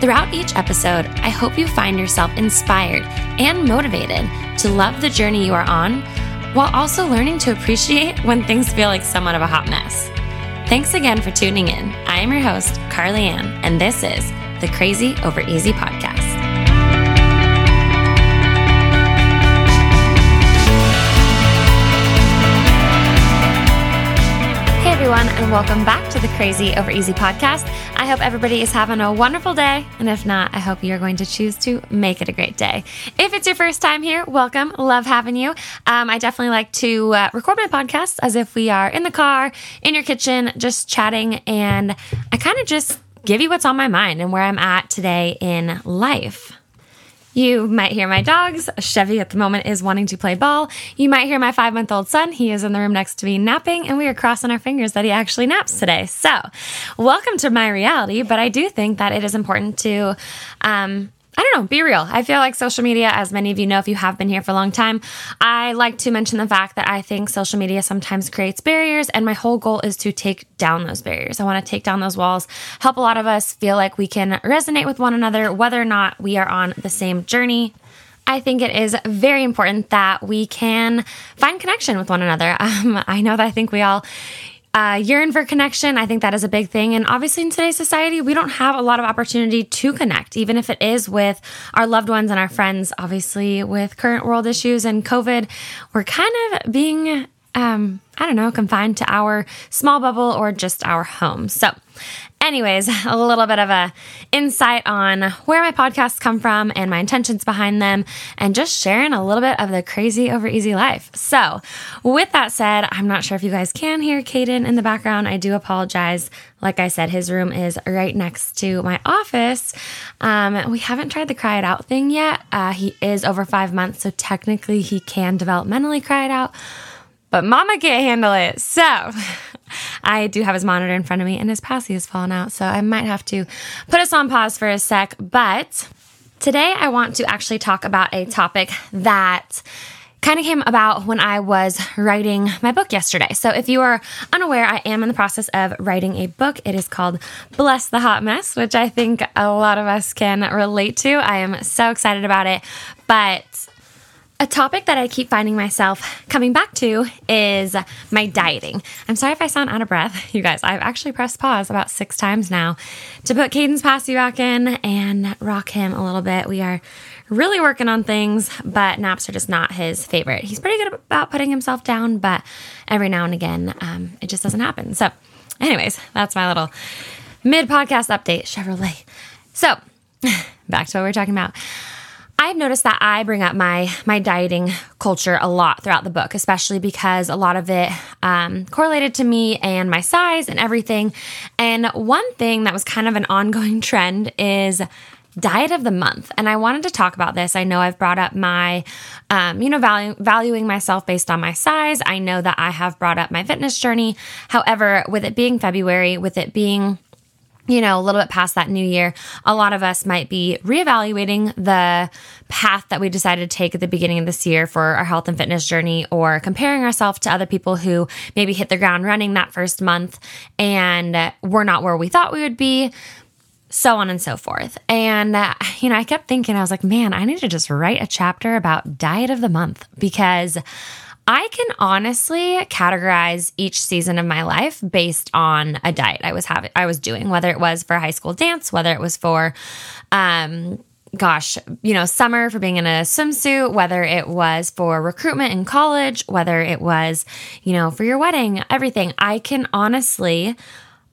Throughout each episode, I hope you find yourself inspired and motivated to love the journey you are on while also learning to appreciate when things feel like somewhat of a hot mess. Thanks again for tuning in. I am your host, Carly Ann, and this is the Crazy Over Easy podcast. And welcome back to the Crazy Over Easy podcast. I hope everybody is having a wonderful day, and if not, I hope you're going to choose to make it a great day. If it's your first time here, welcome. Love having you. Um, I definitely like to uh, record my podcast as if we are in the car, in your kitchen, just chatting, and I kind of just give you what's on my mind and where I'm at today in life. You might hear my dogs. Chevy at the moment is wanting to play ball. You might hear my five month old son. He is in the room next to me napping, and we are crossing our fingers that he actually naps today. So, welcome to my reality. But I do think that it is important to um, I don't know, be real. I feel like social media, as many of you know, if you have been here for a long time, I like to mention the fact that I think social media sometimes creates barriers, and my whole goal is to take down those barriers. I want to take down those walls, help a lot of us feel like we can resonate with one another, whether or not we are on the same journey. I think it is very important that we can find connection with one another. Um, I know that I think we all uh, yearn for connection. I think that is a big thing. And obviously, in today's society, we don't have a lot of opportunity to connect, even if it is with our loved ones and our friends. Obviously, with current world issues and COVID, we're kind of being um, I don't know, confined to our small bubble or just our home. So, anyways, a little bit of a insight on where my podcasts come from and my intentions behind them, and just sharing a little bit of the crazy over easy life. So, with that said, I'm not sure if you guys can hear Caden in the background. I do apologize. Like I said, his room is right next to my office. Um, we haven't tried the cry it out thing yet. Uh, he is over five months, so technically he can developmentally cry it out but mama can't handle it. So I do have his monitor in front of me and his passy has fallen out. So I might have to put us on pause for a sec. But today I want to actually talk about a topic that kind of came about when I was writing my book yesterday. So, if you are unaware, I am in the process of writing a book. It is called Bless the Hot Mess, which I think a lot of us can relate to. I am so excited about it. But a topic that I keep finding myself coming back to is my dieting. I'm sorry if I sound out of breath, you guys. I've actually pressed pause about six times now to put Caden's passy back in and rock him a little bit. We are really working on things, but naps are just not his favorite. He's pretty good about putting himself down, but every now and again, um, it just doesn't happen. So, anyways, that's my little mid podcast update, Chevrolet. So, back to what we we're talking about. I've noticed that I bring up my my dieting culture a lot throughout the book, especially because a lot of it um, correlated to me and my size and everything. And one thing that was kind of an ongoing trend is diet of the month. And I wanted to talk about this. I know I've brought up my, um, you know, value, valuing myself based on my size. I know that I have brought up my fitness journey. However, with it being February, with it being you know, a little bit past that new year, a lot of us might be reevaluating the path that we decided to take at the beginning of this year for our health and fitness journey or comparing ourselves to other people who maybe hit the ground running that first month and we're not where we thought we would be. So on and so forth. And, uh, you know, I kept thinking, I was like, man, I need to just write a chapter about diet of the month because I can honestly categorize each season of my life based on a diet I was having I was doing, whether it was for high school dance, whether it was for um gosh, you know, summer for being in a swimsuit, whether it was for recruitment in college, whether it was, you know, for your wedding, everything. I can honestly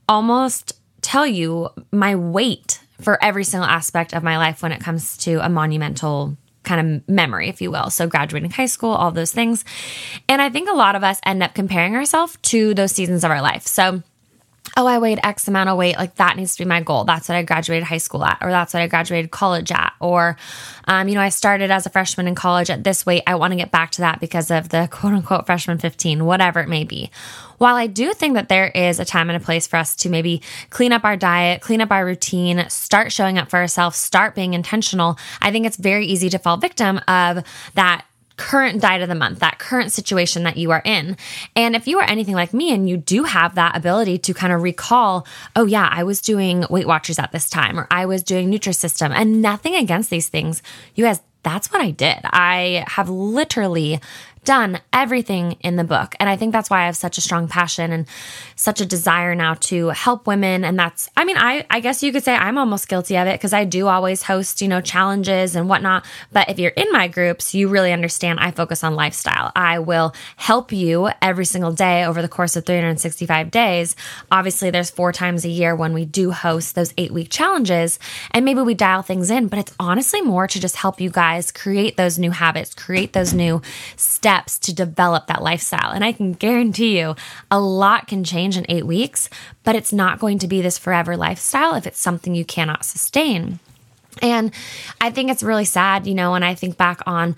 almost tell you my weight for every single aspect of my life when it comes to a monumental kind of memory, if you will. So, graduating high school, all those things. And I think a lot of us end up comparing ourselves to those seasons of our life. So, oh, I weighed X amount of weight, like that needs to be my goal. That's what I graduated high school at, or that's what I graduated college at. Or, um, you know, I started as a freshman in college at this weight. I want to get back to that because of the quote unquote freshman 15, whatever it may be. While I do think that there is a time and a place for us to maybe clean up our diet, clean up our routine, start showing up for ourselves, start being intentional, I think it's very easy to fall victim of that current diet of the month, that current situation that you are in. And if you are anything like me and you do have that ability to kind of recall, oh, yeah, I was doing Weight Watchers at this time, or I was doing Nutrisystem, and nothing against these things, you guys, that's what I did. I have literally done everything in the book. And I think that's why I have such a strong passion and such a desire now to help women. And that's, I mean, I, I guess you could say I'm almost guilty of it because I do always host, you know, challenges and whatnot. But if you're in my groups, you really understand I focus on lifestyle. I will help you every single day over the course of 365 days. Obviously, there's four times a year when we do host those eight week challenges and maybe we dial things in, but it's honestly more to just help you guys create those new habits, create those new steps steps to develop that lifestyle. And I can guarantee you a lot can change in eight weeks, but it's not going to be this forever lifestyle if it's something you cannot sustain. And I think it's really sad, you know, when I think back on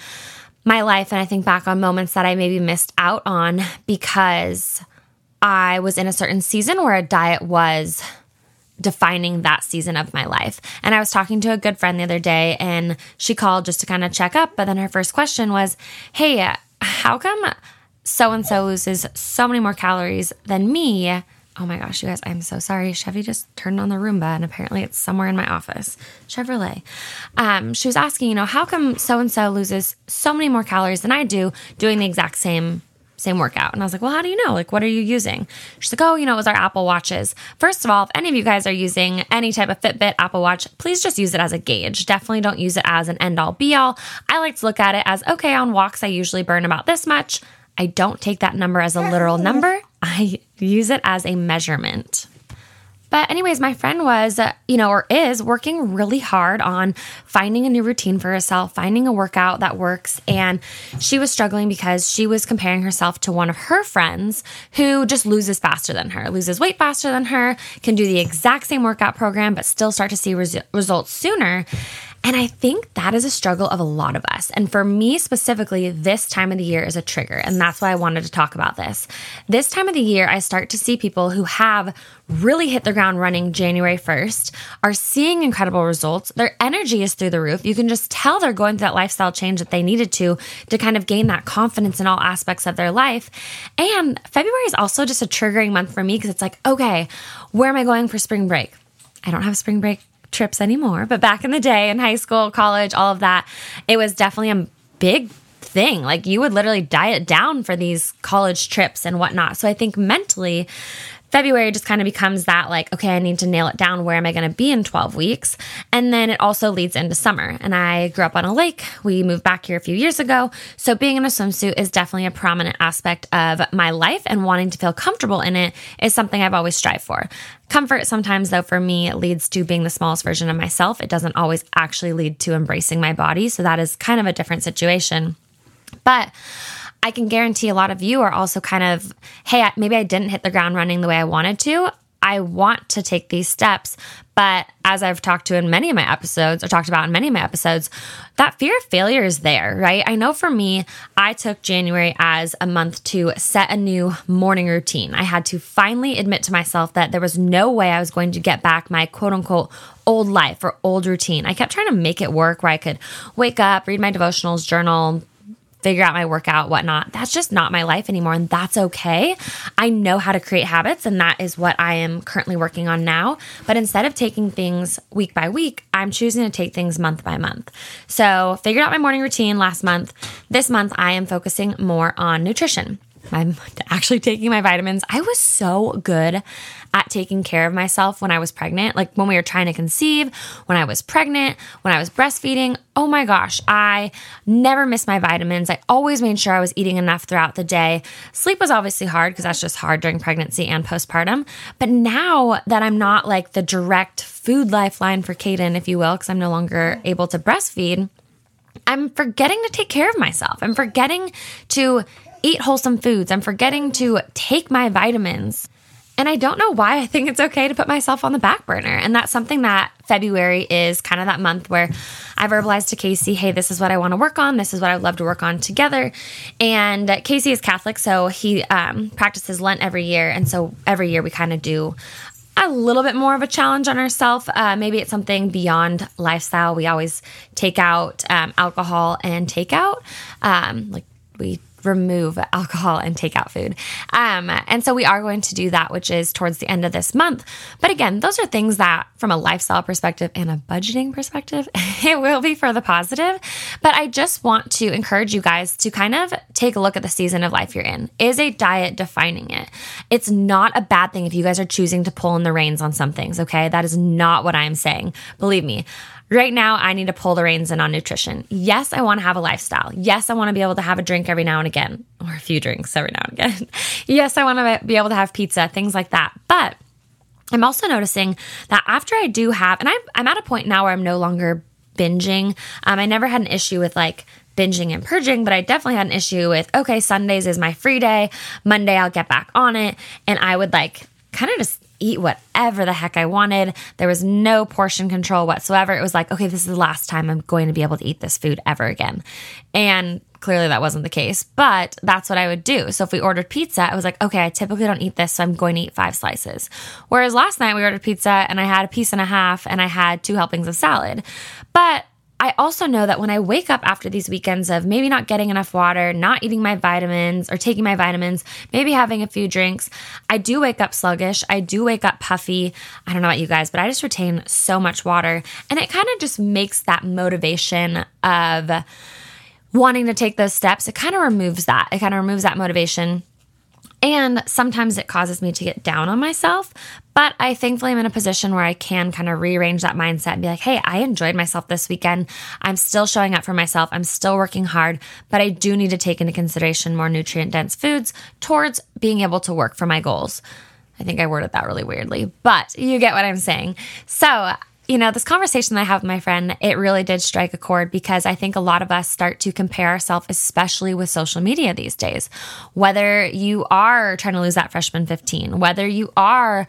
my life and I think back on moments that I maybe missed out on because I was in a certain season where a diet was defining that season of my life. And I was talking to a good friend the other day and she called just to kind of check up. But then her first question was, Hey, how come so and so loses so many more calories than me? Oh my gosh, you guys, I'm so sorry. Chevy just turned on the Roomba and apparently it's somewhere in my office. Chevrolet. Um, she was asking, you know, how come so and so loses so many more calories than I do doing the exact same same workout. And I was like, well, how do you know? Like, what are you using? She's like, oh, you know, it was our Apple Watches. First of all, if any of you guys are using any type of Fitbit, Apple Watch, please just use it as a gauge. Definitely don't use it as an end all be all. I like to look at it as, okay, on walks, I usually burn about this much. I don't take that number as a literal number. I use it as a measurement. But, anyways, my friend was, uh, you know, or is working really hard on finding a new routine for herself, finding a workout that works. And she was struggling because she was comparing herself to one of her friends who just loses faster than her, loses weight faster than her, can do the exact same workout program, but still start to see res- results sooner. And I think that is a struggle of a lot of us. And for me specifically, this time of the year is a trigger. And that's why I wanted to talk about this. This time of the year, I start to see people who have really hit the ground running January 1st, are seeing incredible results. Their energy is through the roof. You can just tell they're going through that lifestyle change that they needed to to kind of gain that confidence in all aspects of their life. And February is also just a triggering month for me because it's like, okay, where am I going for spring break? I don't have spring break trips anymore, but back in the day in high school, college, all of that, it was definitely a big thing. Like you would literally diet down for these college trips and whatnot. So I think mentally, February just kind of becomes that like, okay, I need to nail it down. Where am I going to be in 12 weeks? And then it also leads into summer. And I grew up on a lake. We moved back here a few years ago. So being in a swimsuit is definitely a prominent aspect of my life and wanting to feel comfortable in it is something I've always strived for. Comfort sometimes, though, for me, leads to being the smallest version of myself. It doesn't always actually lead to embracing my body. So that is kind of a different situation. But I can guarantee a lot of you are also kind of, hey, maybe I didn't hit the ground running the way I wanted to. I want to take these steps. But as I've talked to in many of my episodes, or talked about in many of my episodes, that fear of failure is there, right? I know for me, I took January as a month to set a new morning routine. I had to finally admit to myself that there was no way I was going to get back my quote unquote old life or old routine. I kept trying to make it work where I could wake up, read my devotionals, journal, figure out my workout, whatnot. That's just not my life anymore. And that's okay. I know how to create habits, and that is what I am currently working on now. But instead of taking things week by week, I'm choosing to take things month by month. So, figured out my morning routine last month. This month, I am focusing more on nutrition. I'm actually taking my vitamins. I was so good at taking care of myself when I was pregnant, like when we were trying to conceive, when I was pregnant, when I was breastfeeding. Oh my gosh, I never missed my vitamins. I always made sure I was eating enough throughout the day. Sleep was obviously hard because that's just hard during pregnancy and postpartum. But now that I'm not like the direct food lifeline for Caden, if you will, because I'm no longer able to breastfeed, I'm forgetting to take care of myself. I'm forgetting to eat wholesome foods. I'm forgetting to take my vitamins. And I don't know why I think it's okay to put myself on the back burner. And that's something that February is kind of that month where I verbalized to Casey, hey, this is what I want to work on. This is what I would love to work on together. And Casey is Catholic, so he um, practices Lent every year. And so every year we kind of do a little bit more of a challenge on ourselves. Uh, maybe it's something beyond lifestyle. We always take out um, alcohol and takeout. Um, like we remove alcohol and takeout food. Um, and so we are going to do that, which is towards the end of this month. But again, those are things that, from a lifestyle perspective and a budgeting perspective, it will be for the positive. But I just want to encourage you guys to kind of take a look at the season of life you're in. Is a diet defining it? It's not a bad thing if you guys are choosing to pull in the reins on some things, okay? That is not what I'm saying. Believe me. Right now, I need to pull the reins in on nutrition. Yes, I want to have a lifestyle. Yes, I want to be able to have a drink every now and again, or a few drinks every now and again. yes, I want to be able to have pizza, things like that. But I'm also noticing that after I do have, and I'm, I'm at a point now where I'm no longer binging. Um, I never had an issue with like binging and purging, but I definitely had an issue with okay, Sundays is my free day. Monday, I'll get back on it. And I would like kind of just eat whatever the heck I wanted. There was no portion control whatsoever. It was like, okay, this is the last time I'm going to be able to eat this food ever again. And clearly that wasn't the case, but that's what I would do. So if we ordered pizza, I was like, okay, I typically don't eat this, so I'm going to eat five slices. Whereas last night we ordered pizza and I had a piece and a half and I had two helpings of salad. But I also know that when I wake up after these weekends of maybe not getting enough water, not eating my vitamins or taking my vitamins, maybe having a few drinks, I do wake up sluggish. I do wake up puffy. I don't know about you guys, but I just retain so much water. And it kind of just makes that motivation of wanting to take those steps, it kind of removes that. It kind of removes that motivation. And sometimes it causes me to get down on myself. But I thankfully am in a position where I can kind of rearrange that mindset and be like, hey, I enjoyed myself this weekend. I'm still showing up for myself. I'm still working hard, but I do need to take into consideration more nutrient dense foods towards being able to work for my goals. I think I worded that really weirdly, but you get what I'm saying. So you know, this conversation that I have with my friend, it really did strike a chord because I think a lot of us start to compare ourselves, especially with social media these days. Whether you are trying to lose that freshman 15, whether you are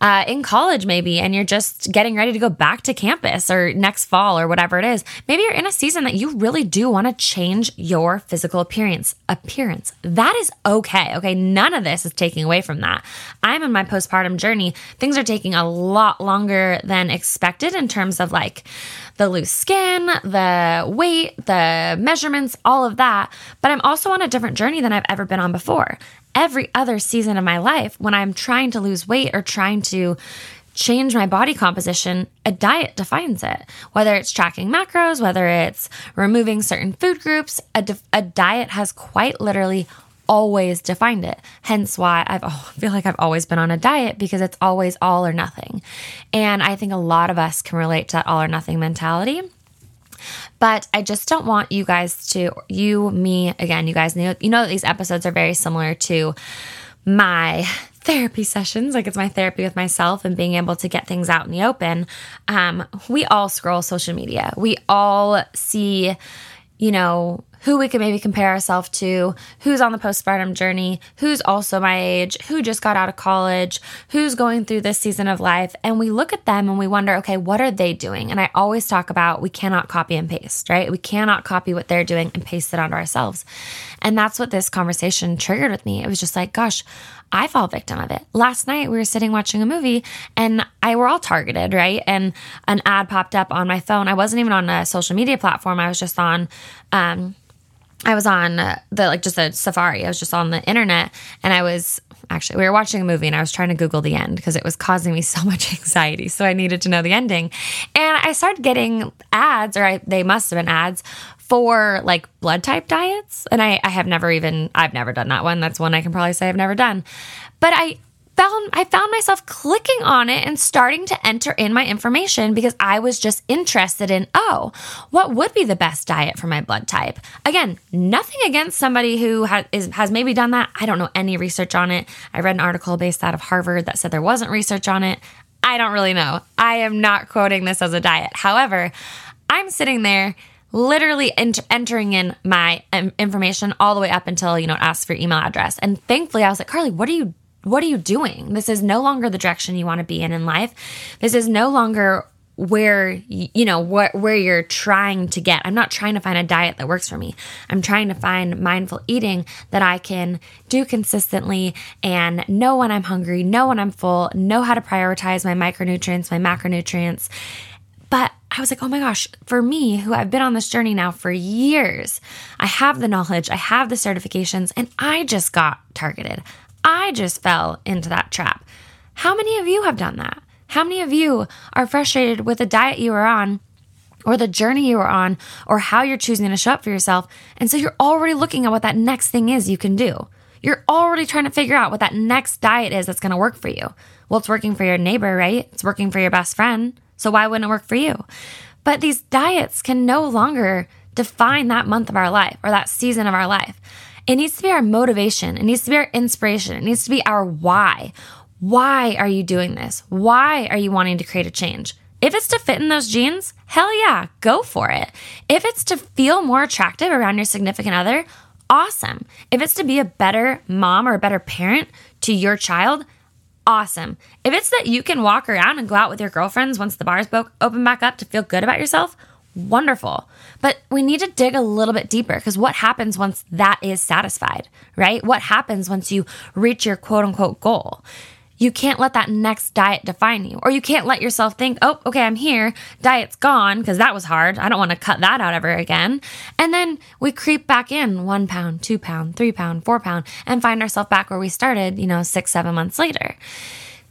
uh, in college maybe and you're just getting ready to go back to campus or next fall or whatever it is, maybe you're in a season that you really do want to change your physical appearance. Appearance. That is okay. Okay. None of this is taking away from that. I'm in my postpartum journey. Things are taking a lot longer than expected in terms of like the loose skin, the weight, the measurements, all of that. But I'm also on a different journey than I've ever been on before. Every other season of my life, when I'm trying to lose weight or trying to change my body composition, a diet defines it. Whether it's tracking macros, whether it's removing certain food groups, a, a diet has quite literally always defined it. Hence why I've oh, I feel like I've always been on a diet because it's always all or nothing. And I think a lot of us can relate to that all or nothing mentality. But I just don't want you guys to you me again, you guys know you know that these episodes are very similar to my therapy sessions like it's my therapy with myself and being able to get things out in the open um, we all scroll social media we all see you know who we could maybe compare ourselves to, who's on the postpartum journey, who's also my age, who just got out of college, who's going through this season of life. And we look at them and we wonder, okay, what are they doing? And I always talk about we cannot copy and paste, right? We cannot copy what they're doing and paste it onto ourselves. And that's what this conversation triggered with me. It was just like, gosh, I fall victim of it. Last night we were sitting watching a movie and I were all targeted, right? And an ad popped up on my phone. I wasn't even on a social media platform. I was just on um I was on the like just a safari. I was just on the internet and I was actually we were watching a movie and I was trying to Google the end because it was causing me so much anxiety. So I needed to know the ending. And I started getting ads, or I, they must have been ads for like blood type diets. And I, I have never even I've never done that one. That's one I can probably say I've never done. But I found I found myself clicking on it and starting to enter in my information because I was just interested in oh, what would be the best diet for my blood type? Again, nothing against somebody who has is, has maybe done that. I don't know any research on it. I read an article based out of Harvard that said there wasn't research on it. I don't really know. I am not quoting this as a diet. However, I'm sitting there literally ent- entering in my um, information all the way up until you know it asks for email address and thankfully i was like carly what are you what are you doing? This is no longer the direction you want to be in in life. This is no longer where you know what where you're trying to get. I'm not trying to find a diet that works for me. I'm trying to find mindful eating that I can do consistently and know when I'm hungry, know when I'm full, know how to prioritize my micronutrients, my macronutrients. But I was like, oh my gosh, for me, who I've been on this journey now for years, I have the knowledge, I have the certifications, and I just got targeted. I just fell into that trap. How many of you have done that? How many of you are frustrated with the diet you are on or the journey you are on or how you're choosing to show up for yourself? And so you're already looking at what that next thing is you can do. You're already trying to figure out what that next diet is that's going to work for you. Well, it's working for your neighbor, right? It's working for your best friend. So why wouldn't it work for you? But these diets can no longer define that month of our life or that season of our life. It needs to be our motivation. It needs to be our inspiration. It needs to be our why. Why are you doing this? Why are you wanting to create a change? If it's to fit in those jeans, hell yeah, go for it. If it's to feel more attractive around your significant other, awesome. If it's to be a better mom or a better parent to your child, awesome. If it's that you can walk around and go out with your girlfriends once the bars open back up to feel good about yourself, wonderful. But we need to dig a little bit deeper because what happens once that is satisfied, right? What happens once you reach your quote unquote goal? You can't let that next diet define you. Or you can't let yourself think, oh, okay, I'm here. Diet's gone because that was hard. I don't want to cut that out ever again. And then we creep back in one pound, two pound, three pound, four pound, and find ourselves back where we started, you know, six, seven months later.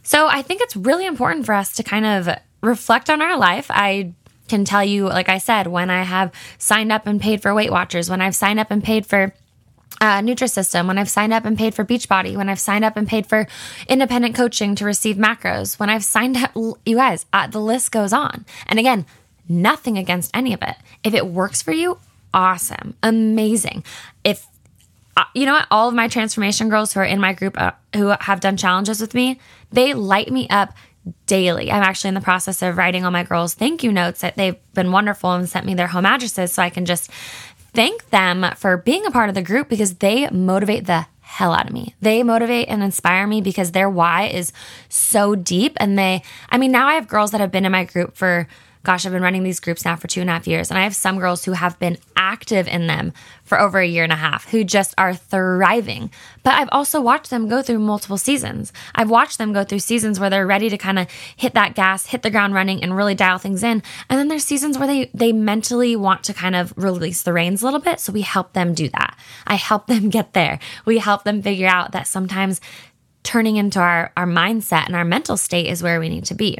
So I think it's really important for us to kind of reflect on our life. I can tell you, like I said, when I have signed up and paid for Weight Watchers, when I've signed up and paid for uh, Nutrisystem, when I've signed up and paid for Beachbody, when I've signed up and paid for independent coaching to receive macros, when I've signed up, you guys, uh, the list goes on. And again, nothing against any of it. If it works for you, awesome, amazing. If uh, you know what, all of my transformation girls who are in my group uh, who have done challenges with me, they light me up daily. I'm actually in the process of writing all my girls thank you notes that they've been wonderful and sent me their home addresses so I can just thank them for being a part of the group because they motivate the hell out of me. They motivate and inspire me because their why is so deep. And they, I mean, now I have girls that have been in my group for gosh, I've been running these groups now for two and a half years, and I have some girls who have been active in them for over a year and a half who just are thriving. But I've also watched them go through multiple seasons. I've watched them go through seasons where they're ready to kind of hit that gas, hit the ground running, and really dial things in. And then there's seasons where they they mentally want to kind of release the reins a little bit. So we help them do that. I help them get there. We help them figure out that sometimes turning into our, our mindset and our mental state is where we need to be.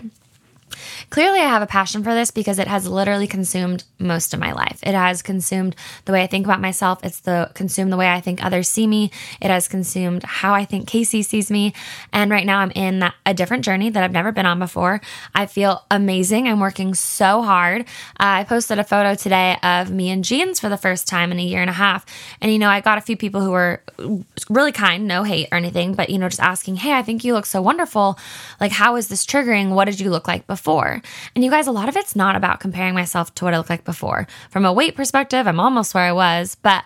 Clearly, I have a passion for this because it has literally consumed most of my life. It has consumed the way I think about myself. It's the consumed the way I think others see me. It has consumed how I think Casey sees me. And right now, I'm in a different journey that I've never been on before. I feel amazing. I'm working so hard. Uh, I posted a photo today of me in jeans for the first time in a year and a half. And, you know, I got a few people who were really kind, no hate or anything, but, you know, just asking, hey, I think you look so wonderful. Like, how is this triggering? What did you look like before? And you guys, a lot of it's not about comparing myself to what I looked like before. From a weight perspective, I'm almost where I was, but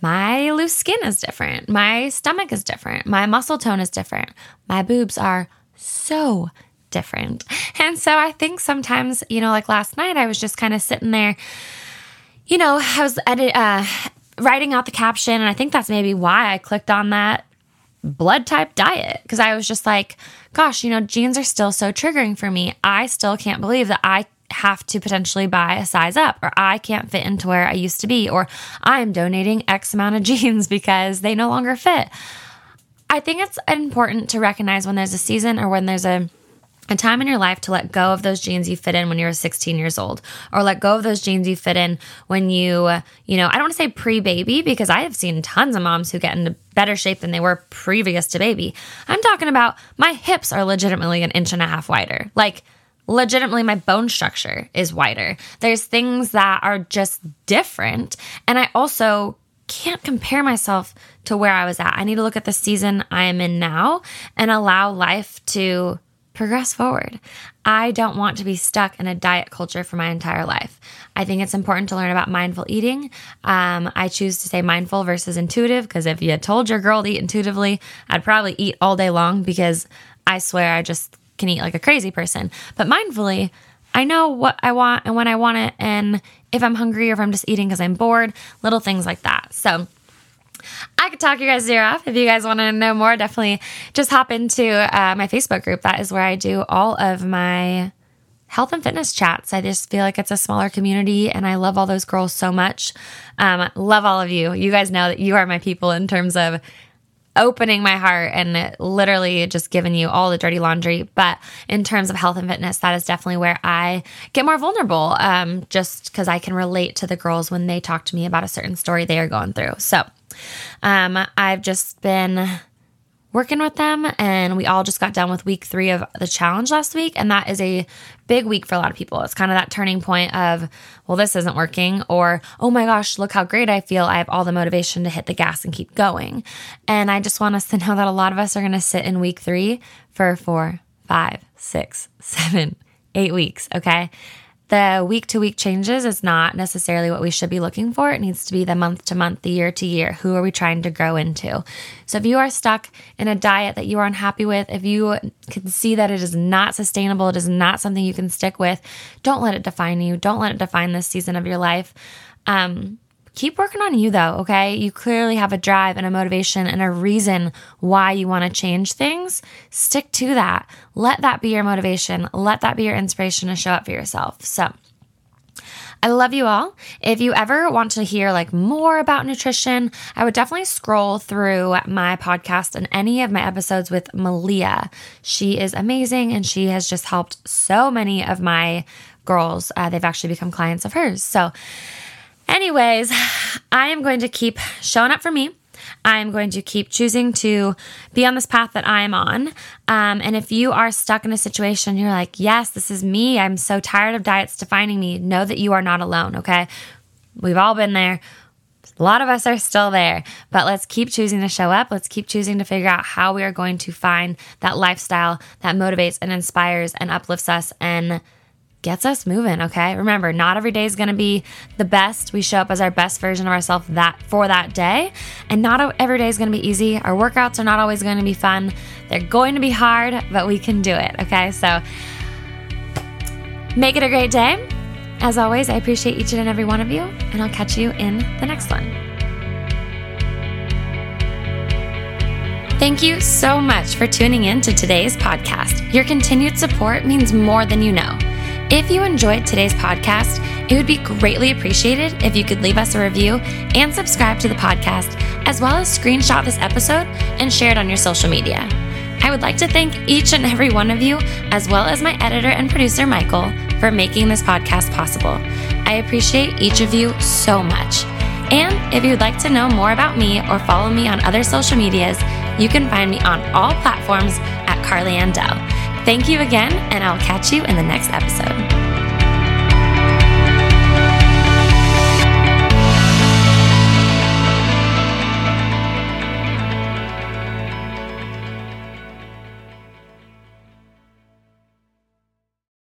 my loose skin is different. My stomach is different. My muscle tone is different. My boobs are so different. And so I think sometimes, you know, like last night, I was just kind of sitting there, you know, I was edit, uh, writing out the caption. And I think that's maybe why I clicked on that blood type diet because I was just like, gosh, you know, jeans are still so triggering for me. I still can't believe that I have to potentially buy a size up or I can't fit into where I used to be or I'm donating X amount of jeans because they no longer fit. I think it's important to recognize when there's a season or when there's a a time in your life to let go of those jeans you fit in when you were 16 years old or let go of those jeans you fit in when you you know i don't want to say pre-baby because i have seen tons of moms who get into better shape than they were previous to baby. I'm talking about my hips are legitimately an inch and a half wider. Like legitimately my bone structure is wider. There's things that are just different and i also can't compare myself to where i was at. I need to look at the season i am in now and allow life to progress forward. I don't want to be stuck in a diet culture for my entire life. I think it's important to learn about mindful eating. Um, I choose to say mindful versus intuitive because if you told your girl to eat intuitively, I'd probably eat all day long because I swear I just can eat like a crazy person. But mindfully, I know what I want and when I want it, and if I'm hungry or if I'm just eating because I'm bored, little things like that. So, I could talk you guys ear off. If you guys want to know more, definitely just hop into uh, my Facebook group. That is where I do all of my health and fitness chats. I just feel like it's a smaller community and I love all those girls so much. Um, love all of you. You guys know that you are my people in terms of opening my heart and literally just giving you all the dirty laundry. But in terms of health and fitness, that is definitely where I get more vulnerable um, just because I can relate to the girls when they talk to me about a certain story they are going through. So, um, I've just been working with them and we all just got done with week three of the challenge last week and that is a big week for a lot of people. It's kind of that turning point of well this isn't working or oh my gosh look how great i feel. I have all the motivation to hit the gas and keep going. And i just want us to know that a lot of us are going to sit in week three for four five six seven eight weeks okay the week to week changes is not necessarily what we should be looking for. It needs to be the month to month, the year to year. Who are we trying to grow into? So if you are stuck in a diet that you are unhappy with, if you can see that it is not sustainable, it is not something you can stick with, don't let it define you. Don't let it define this season of your life. Um, keep working on you though, okay? You clearly have a drive and a motivation and a reason why you want to change things. Stick to that. Let that be your motivation. Let that be your inspiration to show up for yourself. So, I love you all. If you ever want to hear like more about nutrition, I would definitely scroll through my podcast and any of my episodes with Malia. She is amazing and she has just helped so many of my girls. Uh, they've actually become clients of hers. So, Anyways, I am going to keep showing up for me. I'm going to keep choosing to be on this path that I'm on. Um, and if you are stuck in a situation, you're like, yes, this is me. I'm so tired of diets defining me. Know that you are not alone, okay? We've all been there. A lot of us are still there, but let's keep choosing to show up. Let's keep choosing to figure out how we are going to find that lifestyle that motivates and inspires and uplifts us and gets us moving, okay? Remember, not every day is going to be the best. We show up as our best version of ourselves that for that day, and not every day is going to be easy. Our workouts are not always going to be fun. They're going to be hard, but we can do it, okay? So make it a great day. As always, I appreciate each and every one of you, and I'll catch you in the next one. Thank you so much for tuning in to today's podcast. Your continued support means more than you know. If you enjoyed today's podcast, it would be greatly appreciated if you could leave us a review and subscribe to the podcast, as well as screenshot this episode and share it on your social media. I would like to thank each and every one of you, as well as my editor and producer, Michael, for making this podcast possible. I appreciate each of you so much. And if you'd like to know more about me or follow me on other social medias, you can find me on all platforms at Carly Andell. Thank you again, and I'll catch you in the next episode.